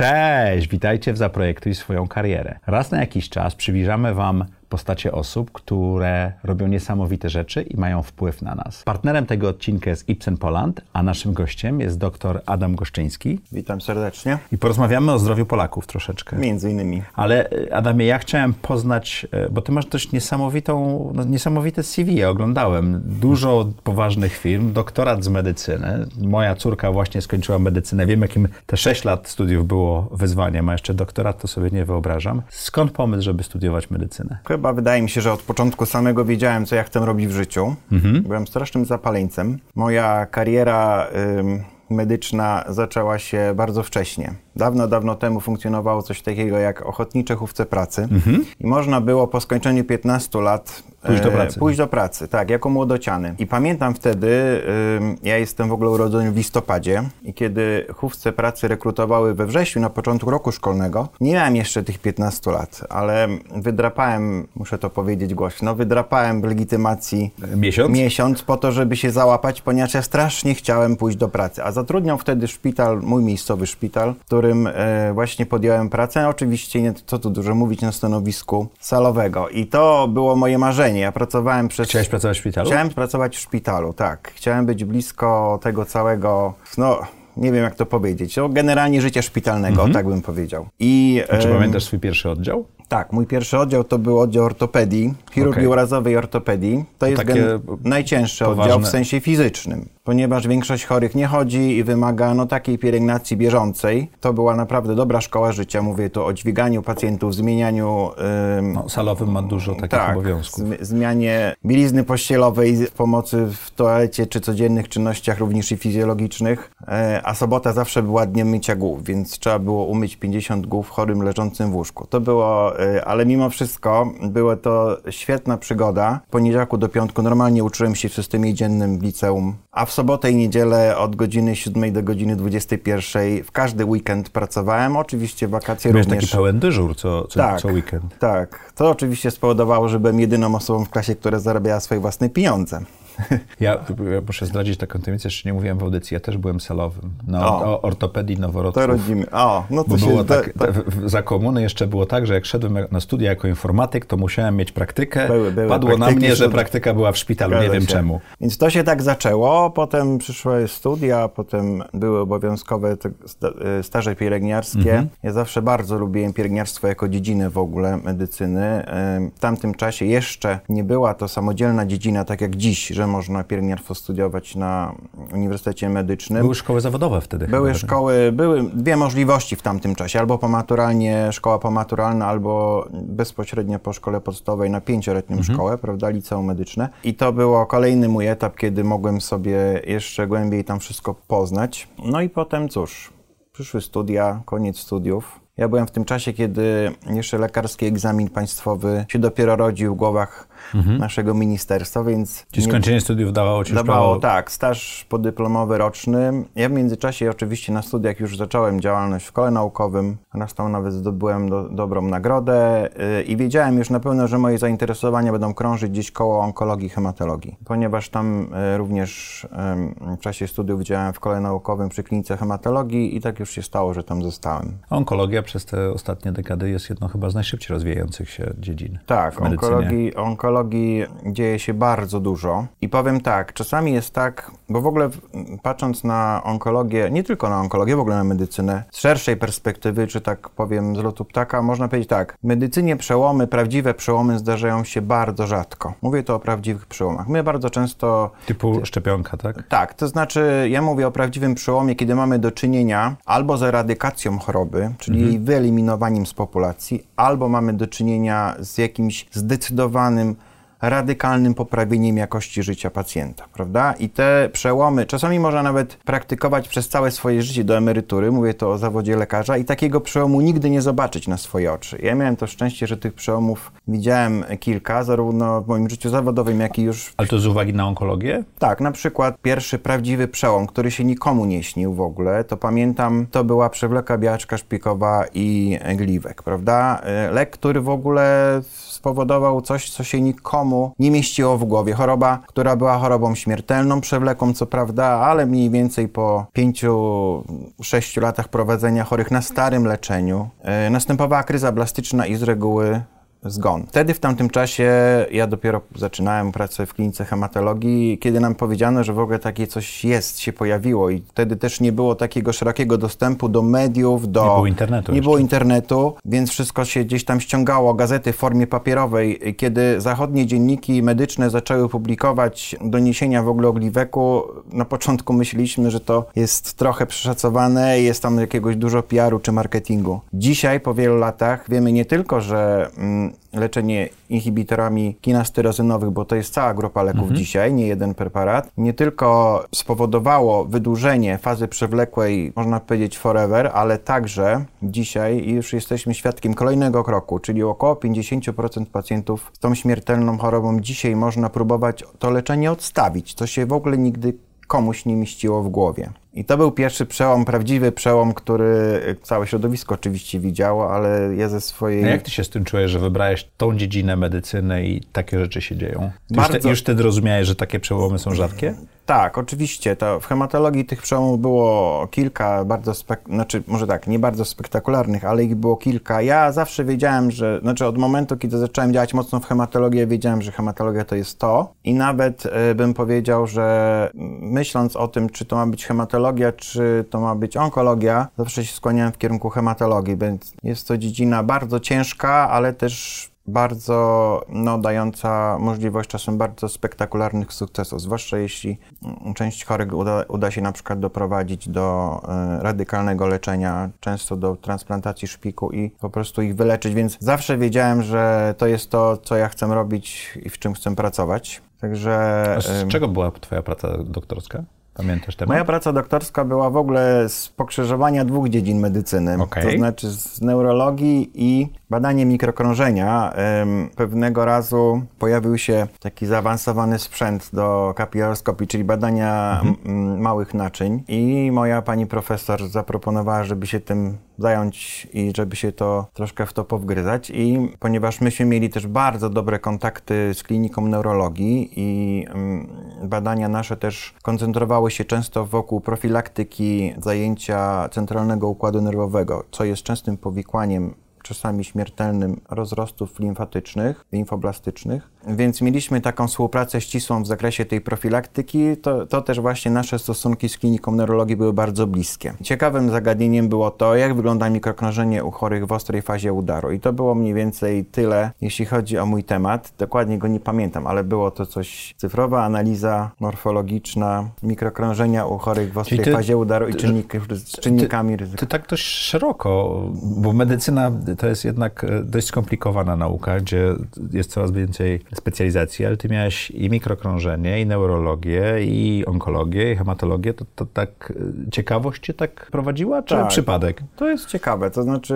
Cześć, witajcie w Zaprojektuj swoją karierę. Raz na jakiś czas przybliżamy Wam postacie osób, które robią niesamowite rzeczy i mają wpływ na nas. Partnerem tego odcinka jest Ibsen Poland, a naszym gościem jest dr Adam Goszczyński. Witam serdecznie. I porozmawiamy o zdrowiu Polaków troszeczkę. Między innymi. Ale e, Adamie, ja chciałem poznać, e, bo ty masz dość niesamowitą, no, niesamowite CV, ja oglądałem. Dużo poważnych firm, doktorat z medycyny. Moja córka właśnie skończyła medycynę. Wiem, jakim te 6 lat studiów było wyzwaniem, a jeszcze doktorat to sobie nie wyobrażam. Skąd pomysł, żeby studiować medycynę? Chyba wydaje mi się, że od początku samego wiedziałem, co ja chcę robić w życiu. Mhm. Byłem strasznym zapaleńcem. Moja kariera ym, medyczna zaczęła się bardzo wcześnie. Dawno, dawno temu funkcjonowało coś takiego jak ochotnicze chówce pracy i można było po skończeniu 15 lat Mhm. Pójść do e, pracy. Pójść do pracy, tak, jako młodociany. I pamiętam wtedy, ja jestem w ogóle urodzony w listopadzie i kiedy chówce pracy rekrutowały we wrześniu na początku roku szkolnego, nie miałem jeszcze tych 15 lat, ale wydrapałem, muszę to powiedzieć głośno, wydrapałem w legitymacji Miesiąc? miesiąc po to, żeby się załapać, ponieważ ja strasznie chciałem pójść do pracy. A zatrudniał wtedy szpital, mój miejscowy szpital, w którym e, właśnie podjąłem pracę. Oczywiście, nie, co tu dużo mówić, na stanowisku salowego. I to było moje marzenie. Ja pracowałem przez... Chciałeś pracować w szpitalu? Chciałem pracować w szpitalu, tak. Chciałem być blisko tego całego, no... Nie wiem, jak to powiedzieć. No, generalnie życia szpitalnego, tak bym powiedział. I, Czy em, pamiętasz swój pierwszy oddział? tak, mój pierwszy oddział to był oddział ortopedii, chirurgii Okej. urazowej ortopedii. To jest najcięższy oddział w sensie fizycznym, ponieważ większość chorych nie chodzi i wymaga no, takiej pielęgnacji bieżącej. To była naprawdę dobra szkoła życia. Mówię tu o dźwiganiu pacjentów, zmienianiu... ym, No, salowym ma dużo takich tak, obowiązków. zmi- zmianie bielizny pościelowej, pomocy w toalecie czy codziennych czynnościach również i fizjologicznych, e, a sobota zawsze była dniem mycia głów, więc trzeba było umyć 50 głów chorym leżącym w łóżku. To było, e, ale mimo wszystko była to świetna przygoda. W poniedziałku do piątku normalnie uczyłem się w systemie dziennym w liceum, a w sobotę i niedzielę od godziny 7 do godziny 21 w każdy weekend pracowałem, oczywiście wakacje Miałeś również. taki pełen dyżur co, co, Tak. co weekend. Tak, to oczywiście spowodowało, że byłem jedyną osobą w klasie, która zarabiała swoje własne pieniądze. Ja, ja muszę zdradzić taką tajemnicę, jeszcze nie mówiłem w audycji, ja też byłem salowym na O. o. ortopedii To noworodków. rodzimy. O, no to się... było to- tak, to- za komuny jeszcze było tak, że jak szedłem na studia jako informatyk, to musiałem mieć praktykę. Były- były Padło na mnie, że praktyka była w szpitalu, nie wiem się. czemu. Więc to się tak zaczęło, potem przyszły studia, potem były obowiązkowe y, staże pielęgniarskie. Ja zawsze bardzo lubiłem pielęgniarstwo jako dziedzinę w ogóle medycyny. Y, W tamtym czasie jeszcze nie była to samodzielna dziedzina, tak jak dziś, że można pielęgniarstwo studiować na Uniwersytecie Medycznym. Były szkoły zawodowe wtedy. Były chyba. szkoły, były dwie możliwości w tamtym czasie, albo pomaturalnie, szkoła pomaturalna, albo bezpośrednio po szkole podstawowej na pięcioletnią szkołę, prawda, liceum medyczne. I to było kolejny mój etap, kiedy mogłem sobie jeszcze głębiej tam wszystko poznać. No i potem cóż, przyszły studia, koniec studiów. Ja byłem w tym czasie, kiedy jeszcze lekarski egzamin państwowy się dopiero rodził w głowach naszego ministerstwa, więc... Czy nie- skończenie studiów dawało ci Dawało, prawo... tak, staż podyplomowy roczny. Ja w międzyczasie oczywiście na studiach już zacząłem działalność w szkole naukowym. Raz tam nawet zdobyłem do, dobrą nagrodę yy, i wiedziałem już na pewno, że moje zainteresowania będą krążyć gdzieś koło onkologii, hematologii. Ponieważ tam yy, również yy, w czasie studiów działałem w szkole naukowym przy klinice hematologii i tak już się stało, że tam zostałem. Onkologia przez te ostatnie dekady jest jedną chyba z najszybciej rozwijających się dziedzin Tak, medycynie. onkologii, onkologii dzieje się bardzo dużo. I powiem tak, czasami jest tak, bo w ogóle patrząc na onkologię, nie tylko na onkologię, w ogóle na medycynę, z szerszej perspektywy, czy tak powiem z lotu ptaka, można powiedzieć tak, w medycynie przełomy, prawdziwe przełomy zdarzają się bardzo rzadko. Mówię to o prawdziwych przełomach. My bardzo często Typu szczepionka, tak? tak, to znaczy ja mówię o prawdziwym przełomie, kiedy mamy do czynienia albo z eradykacją choroby, czyli jej wyeliminowaniem z populacji, albo mamy do czynienia z jakimś zdecydowanym radykalnym poprawieniem jakości życia pacjenta, prawda? I te przełomy czasami można nawet praktykować przez całe swoje życie do emerytury, mówię to o zawodzie lekarza, i takiego przełomu nigdy nie zobaczyć na swoje oczy. Ja miałem to szczęście, że tych przełomów widziałem kilka, zarówno w moim życiu zawodowym, jak i już Ale to z uwagi na onkologię? tak, na przykład pierwszy prawdziwy przełom, który się nikomu nie śnił w ogóle, to pamiętam, to była przewleka białaczka szpikowa i gliwek, prawda? E, Lek, który w ogóle spowodował coś, co się nikomu nie mieściło w głowie. Choroba, która była chorobą śmiertelną, przewlekłą co prawda, ale mniej więcej po 5-6 latach prowadzenia chorych na starym leczeniu e, następowała kryza blastyczna i z reguły zgon. Wtedy w tamtym czasie ja dopiero zaczynałem pracę w klinice hematologii, kiedy nam powiedziano, że w ogóle takie coś jest, się pojawiło i wtedy też nie było takiego szerokiego dostępu do mediów, do... Nie było internetu Nie jeszcze. było internetu, więc wszystko się gdzieś tam ściągało, gazety w formie papierowej. Kiedy zachodnie dzienniki medyczne zaczęły publikować doniesienia w ogóle o Gliweku, na początku myśleliśmy, że to jest trochę przeszacowane jest tam jakiegoś dużo PR-u czy marketingu. Dzisiaj, po wielu latach, wiemy nie tylko, że mm, leczenie inhibitorami kinasterozynowych, bo to jest cała grupa leków Mhm. dzisiaj, nie jeden preparat, nie tylko spowodowało wydłużenie fazy przewlekłej, można powiedzieć forever, ale także dzisiaj już jesteśmy świadkiem kolejnego kroku, czyli około 50% pacjentów z tą śmiertelną chorobą dzisiaj można próbować to leczenie odstawić, co się w ogóle nigdy komuś nie mieściło w głowie. I to był pierwszy przełom, prawdziwy przełom, który całe środowisko oczywiście widziało, ale ja ze swojej... A jak ty się z tym czujesz, że wybrałeś tą dziedzinę medycyny i takie rzeczy się dzieją? Ty Już, Bardzo- te, już wtedy rozumiałeś, że takie przełomy są rzadkie? Tak, oczywiście. To w hematologii tych przełomów było kilka bardzo, spek- znaczy może tak, nie bardzo spektakularnych, ale ich było kilka. Ja zawsze wiedziałem, że, znaczy od momentu, kiedy zacząłem działać mocno w hematologii, wiedziałem, że hematologia to jest to i nawet e, bym powiedział, że myśląc o tym, czy to ma być hematologia, czy to ma być onkologia, zawsze się skłaniałem w kierunku hematologii, więc jest to dziedzina bardzo ciężka, ale też bardzo no, dająca możliwość czasem bardzo spektakularnych sukcesów, zwłaszcza jeśli część chorych uda, uda się na przykład doprowadzić do e, radykalnego leczenia, często do transplantacji szpiku i po prostu ich wyleczyć, więc zawsze wiedziałem, że to jest to, co ja chcę robić i w czym chcę pracować. Także A z czego była twoja praca doktorska? Pamiętasz temat? Moja praca doktorska była w ogóle z pokrzyżowania dwóch dziedzin medycyny, Okej. to znaczy z neurologii i badanie mikrokrążenia. Pewnego razu pojawił się taki zaawansowany sprzęt do kapilaroskopii, czyli badania m, małych naczyń i moja pani profesor zaproponowała, żeby się tym zająć i żeby się to troszkę w to powgryzać i ponieważ myśmy mieli też bardzo dobre kontakty z kliniką neurologii i badania nasze też koncentrowały się często wokół profilaktyki zajęcia centralnego układu nerwowego, co jest częstym powikłaniem czasami śmiertelnym rozrostów limfatycznych, limfoblastycznych. Więc mieliśmy taką współpracę ścisłą w zakresie tej profilaktyki. To, to też właśnie nasze stosunki z kliniką neurologii były bardzo bliskie. Ciekawym zagadnieniem było to, jak wygląda mikrokrążenie u chorych w ostrej fazie udaru. I to było mniej więcej tyle, jeśli chodzi o mój temat. Dokładnie go nie pamiętam, ale było to coś cyfrowa analiza morfologiczna mikrokrążenia u chorych w ostrej ty- fazie udaru i czynnik, z czynnikami ryzyka. Ty tak dość szeroko, bo medycyna to jest jednak e, dość skomplikowana nauka, gdzie jest coraz więcej specjalizacji, ale ty miałeś i mikrokrążenie, i neurologię, i onkologię, i hematologię. To, to tak e, ciekawość cię tak prowadziła, czy Tak. przypadek? To jest ciekawe, to znaczy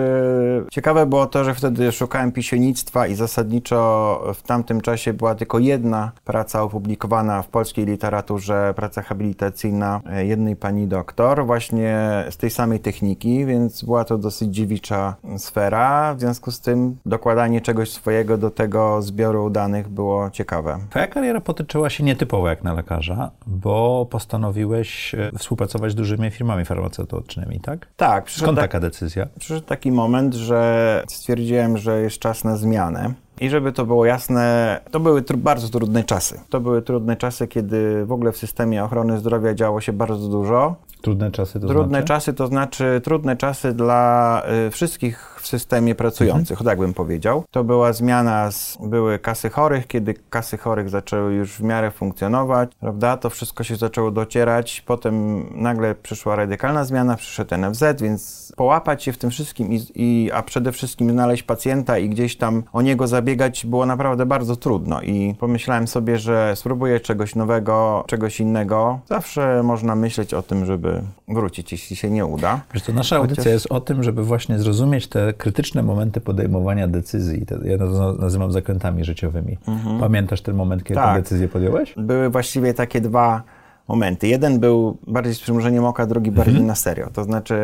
ciekawe było to, że wtedy szukałem pisiennictwa i zasadniczo w tamtym czasie była tylko jedna praca opublikowana w polskiej literaturze, praca habilitacyjna e, jednej pani doktor, właśnie z tej samej techniki, więc była to dosyć dziewicza sfera, w związku z tym dokładanie czegoś swojego do tego zbioru danych było ciekawe. Twoja kariera potoczyła się nietypowo jak na lekarza, bo postanowiłeś e, współpracować z dużymi firmami farmaceutycznymi, tak? Tak, Skąd tak- taka decyzja? Przyszedł taki moment, że stwierdziłem, że jest czas na zmianę. I żeby to było jasne, to były tr- bardzo trudne czasy. To były trudne czasy, kiedy w ogóle w systemie ochrony zdrowia działo się bardzo dużo. Trudne czasy to Trudne znaczy? czasy to znaczy trudne czasy dla y, wszystkich w systemie pracujących, tak bym powiedział. To była zmiana, z, były kasy chorych, kiedy kasy chorych zaczęły już w miarę funkcjonować, prawda? To wszystko się zaczęło docierać. Potem nagle przyszła radykalna zmiana, przyszedł NFZ, więc połapać się w tym wszystkim, i, i, a przede wszystkim znaleźć pacjenta i gdzieś tam o niego zabiegać było naprawdę bardzo trudno. I pomyślałem sobie, że spróbuję czegoś nowego, czegoś innego. Zawsze można myśleć o tym, żeby wrócić, jeśli się nie uda. Wiesz, to nasza Chociaż- audycja jest o tym, żeby właśnie zrozumieć te krytyczne momenty podejmowania decyzji. Ja to nazywam zakrętami życiowymi. Pamiętasz ten moment, kiedy tę Tak. decyzję podjąłeś? Były właściwie takie dwa momenty. Jeden był bardziej z przymrużeniem oka, drugi bardziej Mhm. na serio. To znaczy,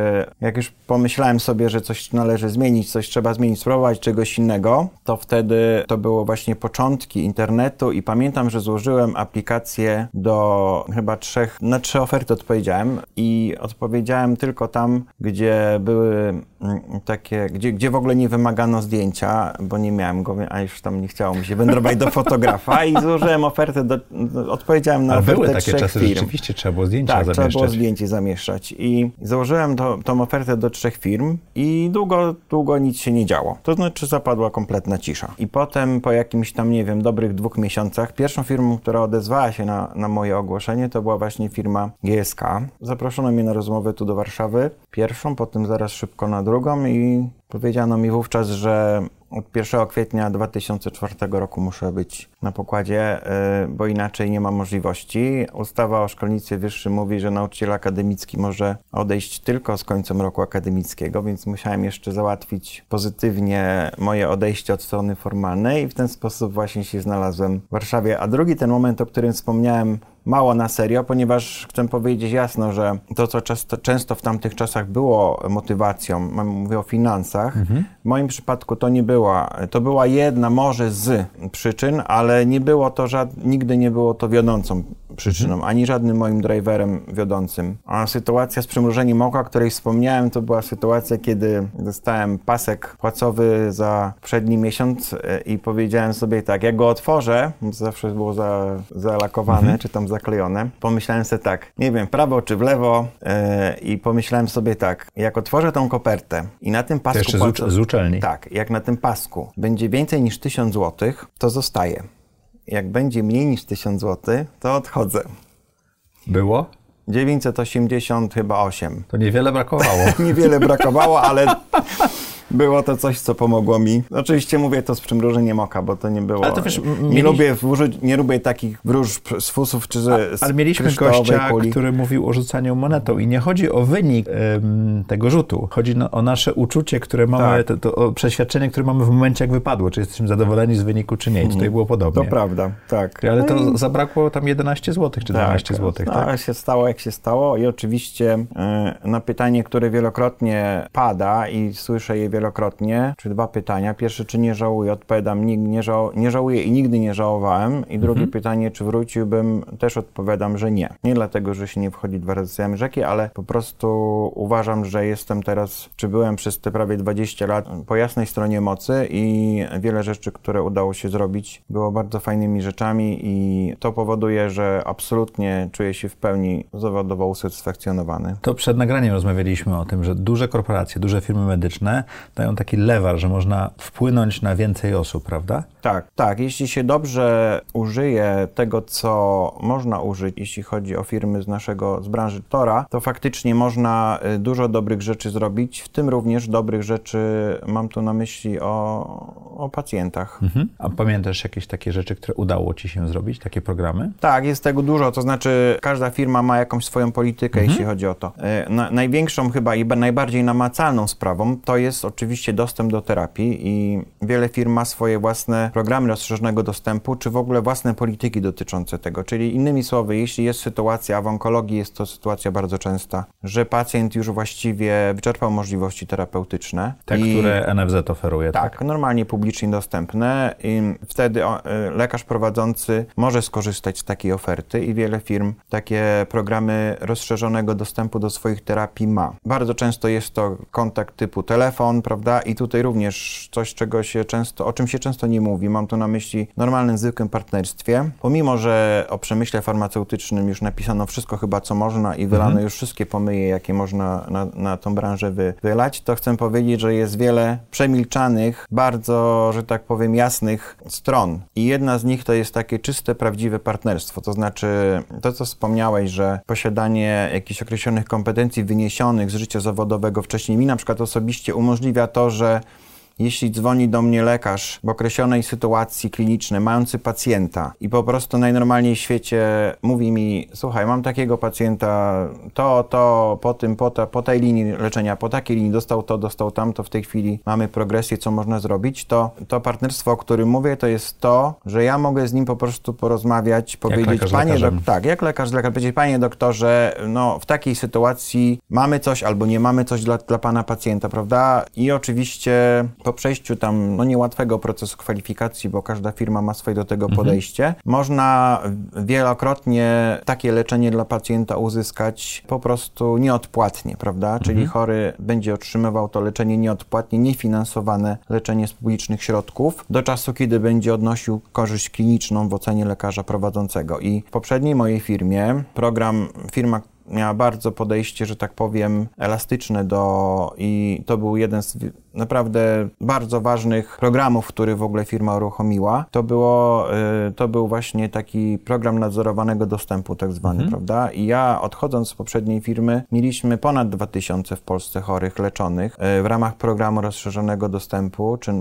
jak już pomyślałem sobie, że coś należy zmienić, coś trzeba zmienić, spróbować czegoś innego, to wtedy to było właśnie początki internetu i pamiętam, że złożyłem aplikację do chyba trzech, na trzy oferty odpowiedziałem i odpowiedziałem tylko tam, gdzie były mm, takie, gdzie, gdzie w ogóle nie wymagano zdjęcia, bo nie miałem go, a już tam nie chciało mi się wędrować do fotografa i złożyłem ofertę, do, odpowiedziałem na Ale ofertę były takie trzech czasy, firm. rzeczywiście trzeba było zdjęcia Tak, trzeba zamieszczać. było zdjęcie zamieszczać. I założyłem to, tą ofertę do trzech firm i długo, długo nic się nie działo. To znaczy zapadła kompletna cisza. I potem po jakimś tam, nie wiem, dobrych dwóch miesiącach, pierwszą firmą, która odezwała się na, na moje ogłoszenie, to była właśnie firma GSK. Zaproszono mnie na rozmowę tu do Warszawy. Pierwszą, potem zaraz szybko na drugą i powiedziano mi wówczas, że od 1 kwietnia 2004 roku muszę być na pokładzie, y, bo inaczej nie ma możliwości. Ustawa o szkolnictwie wyższym mówi, że nauczyciel akademicki może odejść tylko z końcem roku akademickiego, więc musiałem jeszcze załatwić pozytywnie moje odejście od strony formalnej i w ten sposób właśnie się znalazłem w Warszawie. A drugi ten moment, o którym wspomniałem, mało na serio, ponieważ chcę powiedzieć jasno, że to, co często, często w tamtych czasach było motywacją, mówię o finansach, w moim przypadku to nie była, to była jedna może z przyczyn, ale nie było to, żad, nigdy nie było to wiodącą przyczyną, ani żadnym moim driverem wiodącym. A sytuacja z przymrużeniem oka, o której wspomniałem, to była sytuacja, kiedy dostałem pasek płacowy za przedni miesiąc e, i powiedziałem sobie tak, jak go otworzę, zawsze było za, zalakowane, czy tam zaklejone, pomyślałem sobie tak, nie wiem, w prawo czy w lewo e, i pomyślałem sobie tak, jak otworzę tą kopertę i na tym pasku jeszcze z, z uczelni. tak, jak na tym pasku będzie więcej niż 1000 zł, to zostaje. Jak będzie mniej niż 1000 zł, to odchodzę. Było? 980 chyba 8. To niewiele brakowało. Niewiele brakowało, ale było to coś, co pomogło mi. Oczywiście mówię to z przymrużeniem oka, bo to nie było... Ale to wiesz, m- nie, mieli- lubię wróżyć, nie lubię takich wróż z fusów czy z, z Ale mieliśmy gościa, kuli. który mówił o rzucaniu monetą i nie chodzi o wynik em, tego rzutu. Chodzi no, o nasze uczucie, które mamy, Tak. to, to, o przeświadczenie, które mamy w momencie, jak wypadło. Czy jesteśmy zadowoleni z wyniku, czy nie. I tutaj było podobnie. To prawda, tak. Ale to zabrakło tam 11 zł, czy 12 zł, no, tak? ale się stało jak się stało i oczywiście e, na pytanie, które wielokrotnie pada i słyszę je wielokrotnie, czy dwa pytania. Pierwsze, czy nie żałuję? Odpowiadam, nie, nie, żał, nie żałuję i nigdy nie żałowałem. I drugie pytanie, czy wróciłbym? Też odpowiadam, że nie. Nie dlatego, że się nie wchodzi dwa razy same rzeki, ale po prostu uważam, że jestem teraz, czy byłem przez te prawie 20 lat po jasnej stronie mocy i wiele rzeczy, które udało się zrobić, było bardzo fajnymi rzeczami i to powoduje, że absolutnie czuję się w pełni zawodowo usatysfakcjonowany. To przed nagraniem rozmawialiśmy o tym, że duże korporacje, duże firmy medyczne dają taki lewar, że można wpłynąć na więcej osób, prawda? Tak, tak. Jeśli się dobrze użyje tego, co można użyć, jeśli chodzi o firmy z naszego, z branży Tora, to faktycznie można y, dużo dobrych rzeczy zrobić, w tym również dobrych rzeczy, mam tu na myśli o, o pacjentach. Mhm. A pamiętasz jakieś takie rzeczy, które udało ci się zrobić, takie programy? Tak, jest tego dużo, to znaczy każda firma ma jakąś swoją politykę, jeśli chodzi o to. E, Na, największą chyba i ba- najbardziej namacalną sprawą to jest oczywiście dostęp do terapii i wiele firm ma swoje własne programy rozszerzonego dostępu, czy w ogóle własne polityki dotyczące tego. Czyli innymi słowy, jeśli jest sytuacja, a w onkologii jest to sytuacja bardzo częsta, że pacjent już właściwie wyczerpał możliwości terapeutyczne. Te, i- które NFZ oferuje, tak? tak, normalnie publicznie dostępne. I wtedy y, lekarz prowadzący może skorzystać z takiej oferty i wiele firm takie programy rozszerzonego dostępu do swoich terapii ma. Bardzo często jest to kontakt typu telefon, prawda? I tutaj również coś, czego się często, o czym się często nie mówi. Mam tu na myśli normalnym, zwykłym partnerstwie. Pomimo, że o przemyśle farmaceutycznym już napisano wszystko chyba, co można i wylano już wszystkie pomyje, jakie można na, na tą branżę wy, wylać, to chcę powiedzieć, że jest wiele przemilczanych, bardzo, że tak powiem, jasnych stron. I jedna z nich to jest takie czyste, prawdziwe partnerstwo. To znaczy to, co wspomniałeś, że posiadanie jakichś określonych kompetencji wyniesionych z życia zawodowego wcześniej mi na przykład osobiście umożliwia to, że jeśli dzwoni do mnie lekarz w określonej sytuacji klinicznej, mający pacjenta i po prostu najnormalniej w świecie mówi mi, słuchaj, mam takiego pacjenta, to, to, po tym, po, te, po tej linii leczenia, po takiej linii dostał to, dostał tam, to w tej chwili mamy progresję, co można zrobić, to to partnerstwo, o którym mówię, to jest to, że ja mogę z nim po prostu porozmawiać, powiedzieć, panie dok- tak, jak lekarz z lekarz, powiedzieć, panie doktorze, no w takiej sytuacji mamy coś albo nie mamy coś dla, dla pana pacjenta, prawda? I oczywiście po przejściu tam no, niełatwego procesu kwalifikacji, bo każda firma ma swoje do tego mhm. podejście, można wielokrotnie takie leczenie dla pacjenta uzyskać po prostu nieodpłatnie, prawda? Czyli mhm. chory będzie otrzymywał to leczenie nieodpłatnie, niefinansowane leczenie z publicznych środków do czasu, kiedy będzie odnosił korzyść kliniczną w ocenie lekarza prowadzącego. I w poprzedniej mojej firmie program, firma miała bardzo podejście, że tak powiem, elastyczne do i to był jeden z naprawdę bardzo ważnych programów, który w ogóle firma uruchomiła. To było, y, to był właśnie taki program nadzorowanego dostępu tak zwany, mhm. prawda? I ja odchodząc z poprzedniej firmy mieliśmy ponad 2000 w Polsce chorych leczonych y, w ramach programu rozszerzonego dostępu, czy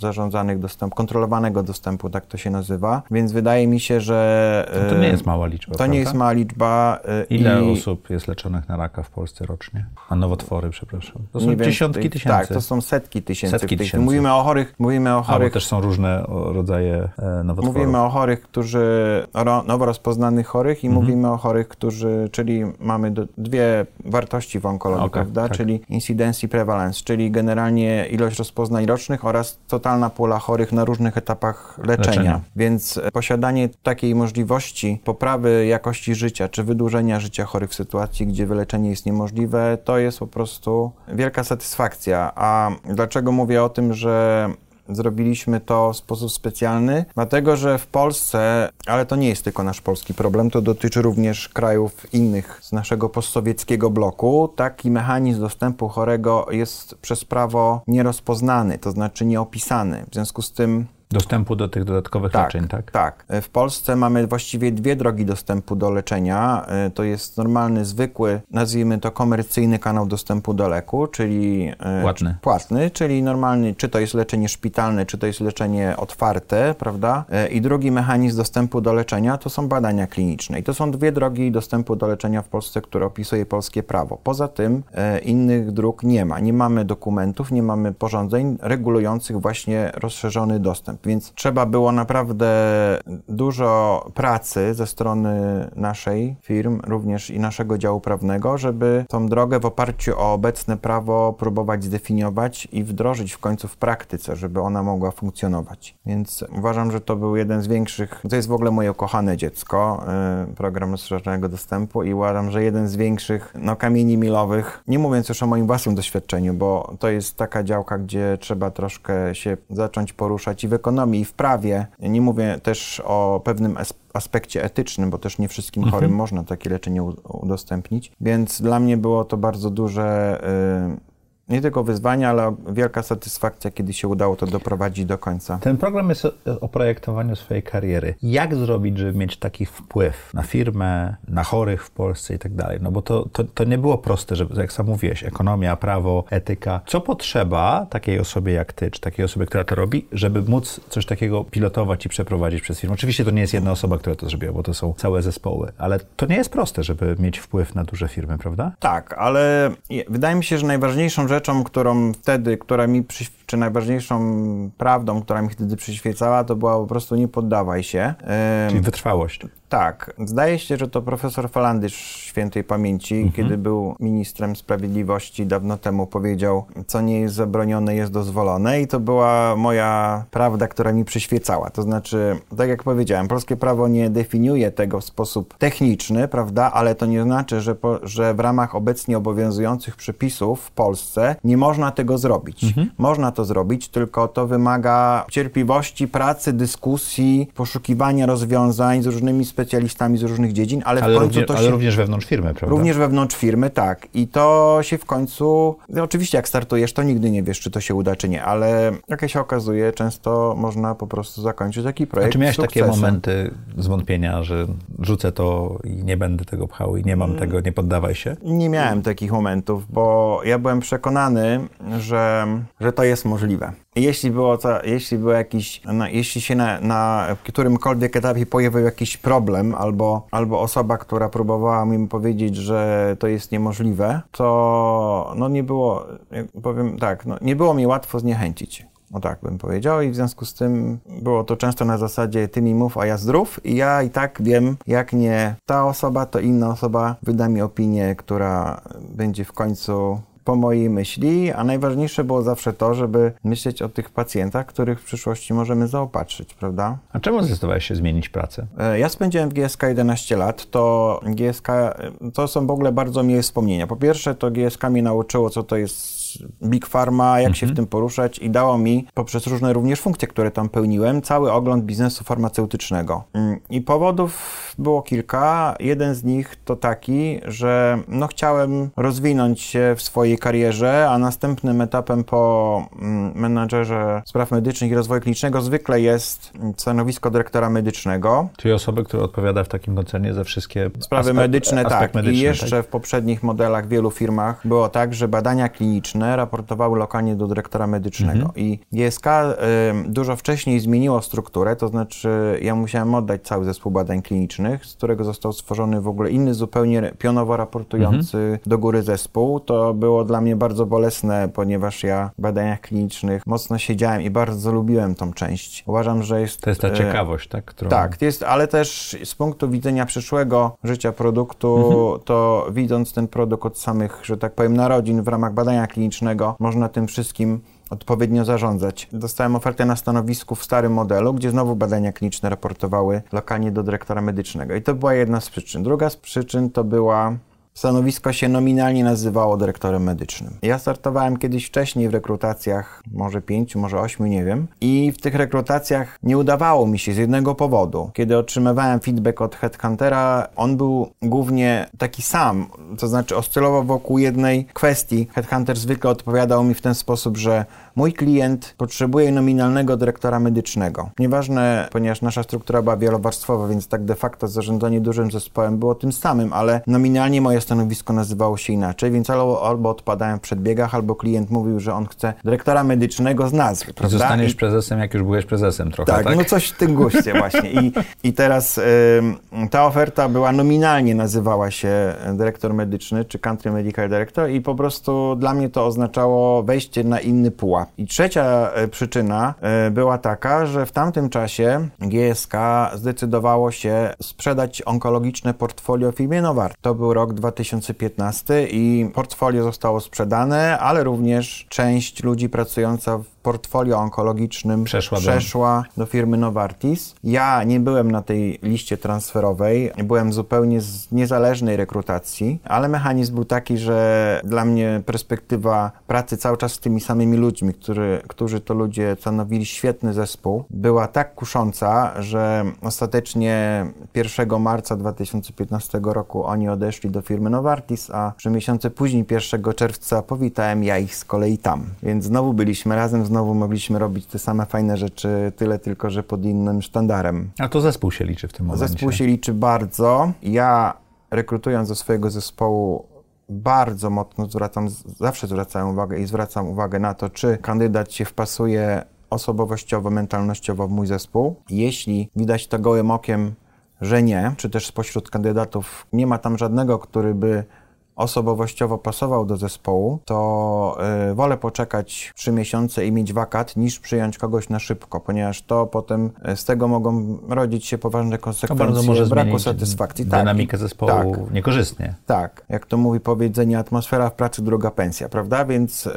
zarządzanych dostępu, kontrolowanego dostępu, tak to się nazywa. Więc wydaje mi się, że... To, to nie jest mała liczba, To prawda? nie jest mała liczba. Ile i... osób jest leczonych na raka w Polsce rocznie? A nowotwory, przepraszam. To są dziesiątki tysięcy. Tak, to są setki tysięcy. Setki tysięcy. Mówimy o chorych, mówimy o chorych... Albo też są różne rodzaje e, nowotworów. Mówimy o chorych, którzy, nowo rozpoznanych chorych i mhm. mówimy o chorych, którzy, czyli mamy do, dwie wartości w onkologii, okay, prawda? Tak. Czyli incidence i prevalence, czyli generalnie ilość rozpoznań rocznych oraz totalna pula chorych na różnych etapach leczenia. leczenia. Więc posiadanie takiej możliwości poprawy jakości życia, czy wydłużenia życia chorych w sytuacji, gdzie wyleczenie jest niemożliwe, to jest po prostu wielka satysfakcja. A dlaczego mówię o tym, że zrobiliśmy to w sposób specjalny, dlatego że w Polsce, ale to nie jest tylko nasz polski problem, to dotyczy również krajów innych z naszego postsowieckiego bloku, taki mechanizm dostępu chorego jest przez prawo nierozpoznany, to znaczy nieopisany. W związku z tym Dostępu do tych dodatkowych tak, leczeń, tak? Tak. W Polsce mamy właściwie dwie drogi dostępu do leczenia. E, to jest normalny, zwykły, nazwijmy to komercyjny kanał dostępu do leku, czyli e, płatny. płatny, czyli normalny, czy to jest leczenie szpitalne, czy to jest leczenie otwarte, prawda? E, I drugi mechanizm dostępu do leczenia to są badania kliniczne. I to są dwie drogi dostępu do leczenia w Polsce, które opisuje polskie prawo. Poza tym innych dróg nie ma. Nie mamy dokumentów, nie mamy porządzeń regulujących właśnie rozszerzony dostęp. Więc trzeba było naprawdę dużo pracy ze strony naszej firm, również i naszego działu prawnego, żeby tą drogę w oparciu o obecne prawo próbować zdefiniować i wdrożyć w końcu w praktyce, żeby ona mogła funkcjonować. Więc uważam, że to był jeden z większych, to jest w ogóle moje ukochane dziecko, y, program rozszerzonego dostępu i uważam, że jeden z większych no, kamieni milowych, nie mówiąc już o moim własnym doświadczeniu, bo to jest taka działka, gdzie trzeba troszkę się zacząć poruszać i wykonać ekonomii i w prawie. Nie mówię też o pewnym aspekcie etycznym, bo też nie wszystkim mhm. chorym można takie leczenie udostępnić. Więc dla mnie było to bardzo duże y, nie tylko wyzwanie, ale wielka satysfakcja, kiedy się udało to doprowadzić do końca. Ten program jest o projektowaniu swojej kariery. Jak zrobić, żeby mieć taki wpływ na firmę, na chorych w Polsce i tak dalej? No bo to, to, to nie było proste, żeby, jak sam mówiłeś, ekonomia, prawo, etyka. Co potrzeba takiej osobie jak ty, czy takiej osobie, która to robi, żeby móc coś takiego pilotować i przeprowadzić przez firmę? Oczywiście to nie jest jedna osoba, która to zrobiła, bo to są całe zespoły, ale to nie jest proste, żeby mieć wpływ na duże firmy, prawda? Tak, ale wydaje mi się, że najważniejszą rzeczą rzeczą, którą wtedy, która mi przy, czy najważniejszą prawdą, która mi wtedy przyświecała, to była po prostu nie poddawaj się. Czyli wytrwałość. Tak. Zdaje się, że to profesor Falandysz świętej pamięci, mhm. kiedy był ministrem sprawiedliwości dawno temu, powiedział, co nie jest zabronione, jest dozwolone i to była moja prawda, która mi przyświecała. To znaczy, tak jak powiedziałem, polskie prawo nie definiuje tego w sposób techniczny, prawda, ale to nie znaczy, że, po, że w ramach obecnie obowiązujących przepisów w Polsce nie można tego zrobić. Mhm. Można to zrobić, tylko to wymaga cierpliwości, pracy, dyskusji, poszukiwania rozwiązań z różnymi specjalistami z różnych dziedzin, ale, ale w końcu również, to się... Ale również wewnątrz firmy, prawda? Również wewnątrz firmy, tak. I to się w końcu... No oczywiście jak startujesz, to nigdy nie wiesz, czy to się uda, czy nie, ale jak się okazuje, często można po prostu zakończyć taki projekt A czy miałeś takie momenty zwątpienia, że rzucę to i nie będę tego pchał i nie mam mm. tego, nie poddawaj się? Nie miałem takich momentów, bo ja byłem przekonany, że, że to jest możliwe. Jeśli było, to, jeśli było jakiś, no, jeśli się na, na którymkolwiek etapie pojawił jakiś problem, albo, albo osoba, która próbowała mi powiedzieć, że to jest niemożliwe, to no nie było, powiem tak, no, nie było mi łatwo zniechęcić. O tak bym powiedział i w związku z tym było to często na zasadzie ty mi mów, a ja zdrów i ja i tak wiem, jak nie ta osoba, to inna osoba wyda mi opinię, która będzie w końcu po mojej myśli, a najważniejsze było zawsze to, żeby myśleć o tych pacjentach, których w przyszłości możemy zaopatrzyć, prawda? A czemu zdecydowałeś się zmienić pracę? E, ja spędziłem w GSK 11 lat, to GSK, to są w ogóle bardzo miłe wspomnienia. Po pierwsze, to GSK mnie nauczyło, co to jest Big Pharma, jak mhm. się w mhm. tym poruszać i dało mi, poprzez różne również funkcje, które tam pełniłem, cały ogląd biznesu farmaceutycznego. Mm, I powodów było kilka. Jeden z nich to taki, że no chciałem rozwinąć się w swojej karierze, a następnym etapem po mm, menadżerze spraw medycznych i rozwoju klinicznego zwykle jest stanowisko dyrektora medycznego. Czyli osoby, która odpowiada w takim koncernie za wszystkie sprawy aspekt, medyczne, tak. Medyczny, I jeszcze tak? w poprzednich modelach w wielu firmach było tak, że badania kliniczne raportowały lokalnie do dyrektora medycznego. Mhm. I GSK y, dużo wcześniej zmieniło strukturę, to znaczy ja musiałem oddać cały zespół badań klinicznych z którego został stworzony w ogóle inny, zupełnie pionowo raportujący mhm. do góry zespół. To było dla mnie bardzo bolesne, ponieważ ja w badaniach klinicznych mocno siedziałem i bardzo lubiłem tą część. Uważam, że jest... To jest ta e, ciekawość, tak? Którą... Tak, jest, ale też z punktu widzenia przyszłego życia produktu, mhm. to widząc ten produkt od samych, że tak powiem, narodzin w ramach badania klinicznego, można tym wszystkim odpowiednio zarządzać. Dostałem ofertę na stanowisku w starym modelu, gdzie znowu badania kliniczne raportowały lokalnie do dyrektora medycznego. I to była jedna z przyczyn. Druga z przyczyn to była Stanowisko się nominalnie nazywało dyrektorem medycznym. Ja startowałem kiedyś wcześniej w rekrutacjach, może pięciu, może ośmiu, nie wiem. I w tych rekrutacjach nie udawało mi się z jednego powodu. Kiedy otrzymywałem feedback od headhuntera, on był głównie taki sam, to znaczy oscylował wokół jednej kwestii. Headhunter zwykle odpowiadał mi w ten sposób, że mój klient potrzebuje nominalnego dyrektora medycznego. Nieważne, ponieważ nasza struktura była wielowarstwowa, więc tak de facto zarządzanie dużym zespołem było tym samym, ale nominalnie moje stanowisko nazywało się inaczej, więc albo, albo odpadałem w przedbiegach, albo klient mówił, że on chce dyrektora medycznego z nazwy. Prawda? Zostaniesz I, prezesem, jak już byłeś prezesem trochę, tak? tak? no coś w tym guście właśnie. I, i teraz y, ta oferta była nominalnie nazywała się dyrektor medyczny, czy country medical director i po prostu dla mnie to oznaczało wejście na inny pułap. I trzecia y, przyczyna y, była taka, że w tamtym czasie GSK zdecydowało się sprzedać onkologiczne portfolio firmie Nowart. To był rok 2000 2015 i portfolio zostało sprzedane, ale również część ludzi pracująca w portfolio onkologicznym przeszła, przeszła do... do... firmy Novartis. Ja nie byłem na tej liście transferowej, byłem zupełnie z niezależnej rekrutacji, ale mechanizm był taki, że dla mnie perspektywa pracy cały czas z tymi samymi ludźmi, którzy, którzy to ludzie stanowili świetny zespół, była tak kusząca, że ostatecznie 1 marca 2015 roku oni odeszli do firmy Novartis, a trzy miesiące później, 1 czerwca, powitałem ja ich z kolei tam. Więc znowu byliśmy razem, znowu mogliśmy robić te same fajne rzeczy, tyle tylko, że pod innym sztandarem. A to zespół się liczy w tym momencie. Zespół się liczy bardzo. Ja rekrutując do swojego zespołu bardzo mocno zwracam, zawsze zwracam uwagę i zwracam uwagę na to, czy kandydat się wpasuje osobowościowo, mentalnościowo w mój zespół. Jeśli widać to gołym okiem, że nie, czy też spośród kandydatów nie ma tam żadnego, który by osobowościowo pasował do zespołu, to y, wolę poczekać trzy miesiące i mieć wakat, niż przyjąć kogoś na szybko, ponieważ to potem y, z tego mogą rodzić się poważne konsekwencje może braku satysfakcji. Tak, dynamikę tak, zespołu tak, niekorzystnie. Tak, jak to mówi powiedzenie, atmosfera w pracy, druga pensja, prawda? Więc...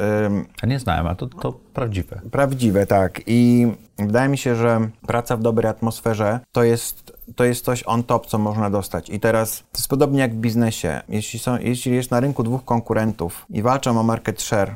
a nie znałem, a to, to prawdziwe. Prawdziwe, tak. I wydaje mi się, że praca w dobrej atmosferze to jest to jest coś on top, co można dostać. I teraz to jest podobnie jak w biznesie. Jeśli, są, jeśli jest na rynku dwóch konkurentów i walczą o market share,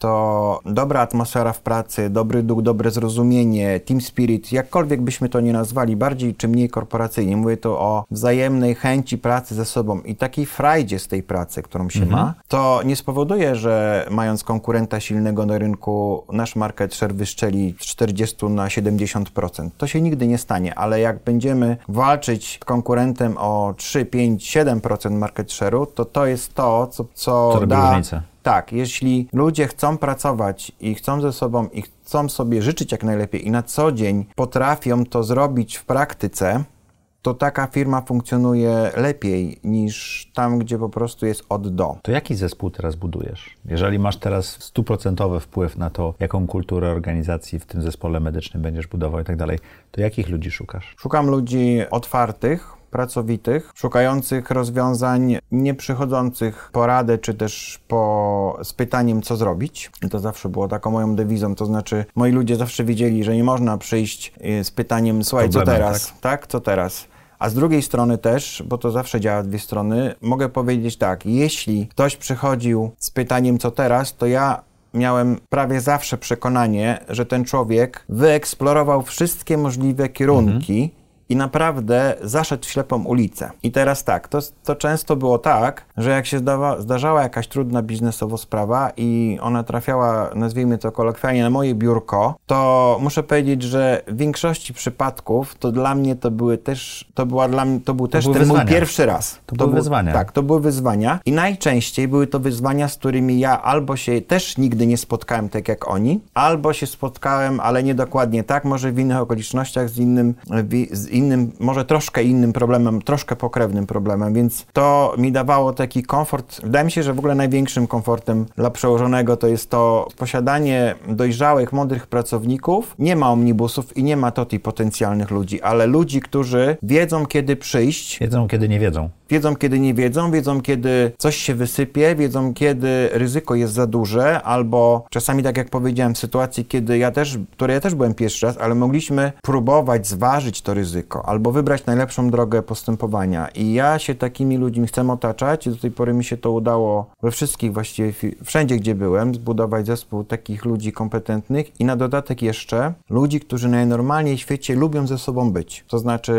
to dobra atmosfera w pracy, dobry duch, dobre zrozumienie, team spirit, jakkolwiek byśmy to nie nazwali, bardziej czy mniej korporacyjnie, mówię tu o wzajemnej chęci pracy ze sobą i takiej frajdzie z tej pracy, którą się mhm. ma, to nie spowoduje, że mając konkurenta silnego na rynku, nasz market share wyszczeli z 40 na 70%. To się nigdy nie stanie, ale jak będziemy walczyć z konkurentem o 3, 5, 7% market share'u, to to jest to, co, co, co da, różnicę tak, jeśli ludzie chcą pracować i chcą ze sobą i chcą sobie życzyć jak najlepiej i na co dzień potrafią to zrobić w praktyce, to taka firma funkcjonuje lepiej niż tam, gdzie po prostu jest od do. To jaki zespół teraz budujesz? Jeżeli masz teraz stuprocentowy wpływ na to, jaką kulturę organizacji w tym zespole medycznym będziesz budował i tak dalej, to jakich ludzi szukasz? Szukam ludzi otwartych, pracowitych, szukających rozwiązań, nie przychodzących po radę, czy też po, z pytaniem, co zrobić. I to zawsze było taką moją dewizą, to znaczy moi ludzie zawsze wiedzieli, że nie można przyjść y, z pytaniem, słuchaj, co teraz, tak? tak? Co teraz? A z drugiej strony też, bo to zawsze działa dwie strony, mogę powiedzieć tak, jeśli ktoś przychodził z pytaniem, co teraz, to ja miałem prawie zawsze przekonanie, że ten człowiek wyeksplorował wszystkie możliwe kierunki, mhm i naprawdę zaszedł w ślepą ulicę. I teraz tak, to, to często było tak, że jak się zdawa, zdarzała jakaś trudna biznesowo sprawa i ona trafiała, nazwijmy to kolokwialnie, na moje biurko, to muszę powiedzieć, że w większości przypadków to dla mnie to były też, to była dla mnie, to był to też ten wyzwania. mój pierwszy raz. To, to były był, wyzwania. Tak, to były wyzwania i najczęściej były to wyzwania, z którymi ja albo się też nigdy nie spotkałem tak jak oni, albo się spotkałem, ale nie dokładnie tak, może w innych okolicznościach z innym, z innym, może troszkę innym problemem, troszkę pokrewnym problemem, więc to mi dawało taki komfort. Wydaje mi się, że w ogóle największym komfortem dla przełożonego to jest to posiadanie dojrzałych, mądrych pracowników. Nie ma omnibusów i nie ma toti potencjalnych ludzi, ale ludzi, którzy wiedzą, kiedy przyjść. Wiedzą, kiedy nie wiedzą. Wiedzą, kiedy nie wiedzą, wiedzą, kiedy coś się wysypie, wiedzą, kiedy ryzyko jest za duże, albo czasami, tak jak powiedziałem, w sytuacji, kiedy ja też, której ja też byłem pierwszy raz, ale mogliśmy próbować zważyć to ryzyko, albo wybrać najlepszą drogę postępowania. I ja się takimi ludźmi chcę otaczać i do tej pory mi się to udało we wszystkich właściwie, wszędzie, gdzie byłem, zbudować zespół takich ludzi kompetentnych i na dodatek jeszcze ludzi, którzy najnormalniej w świecie lubią ze sobą być. To znaczy,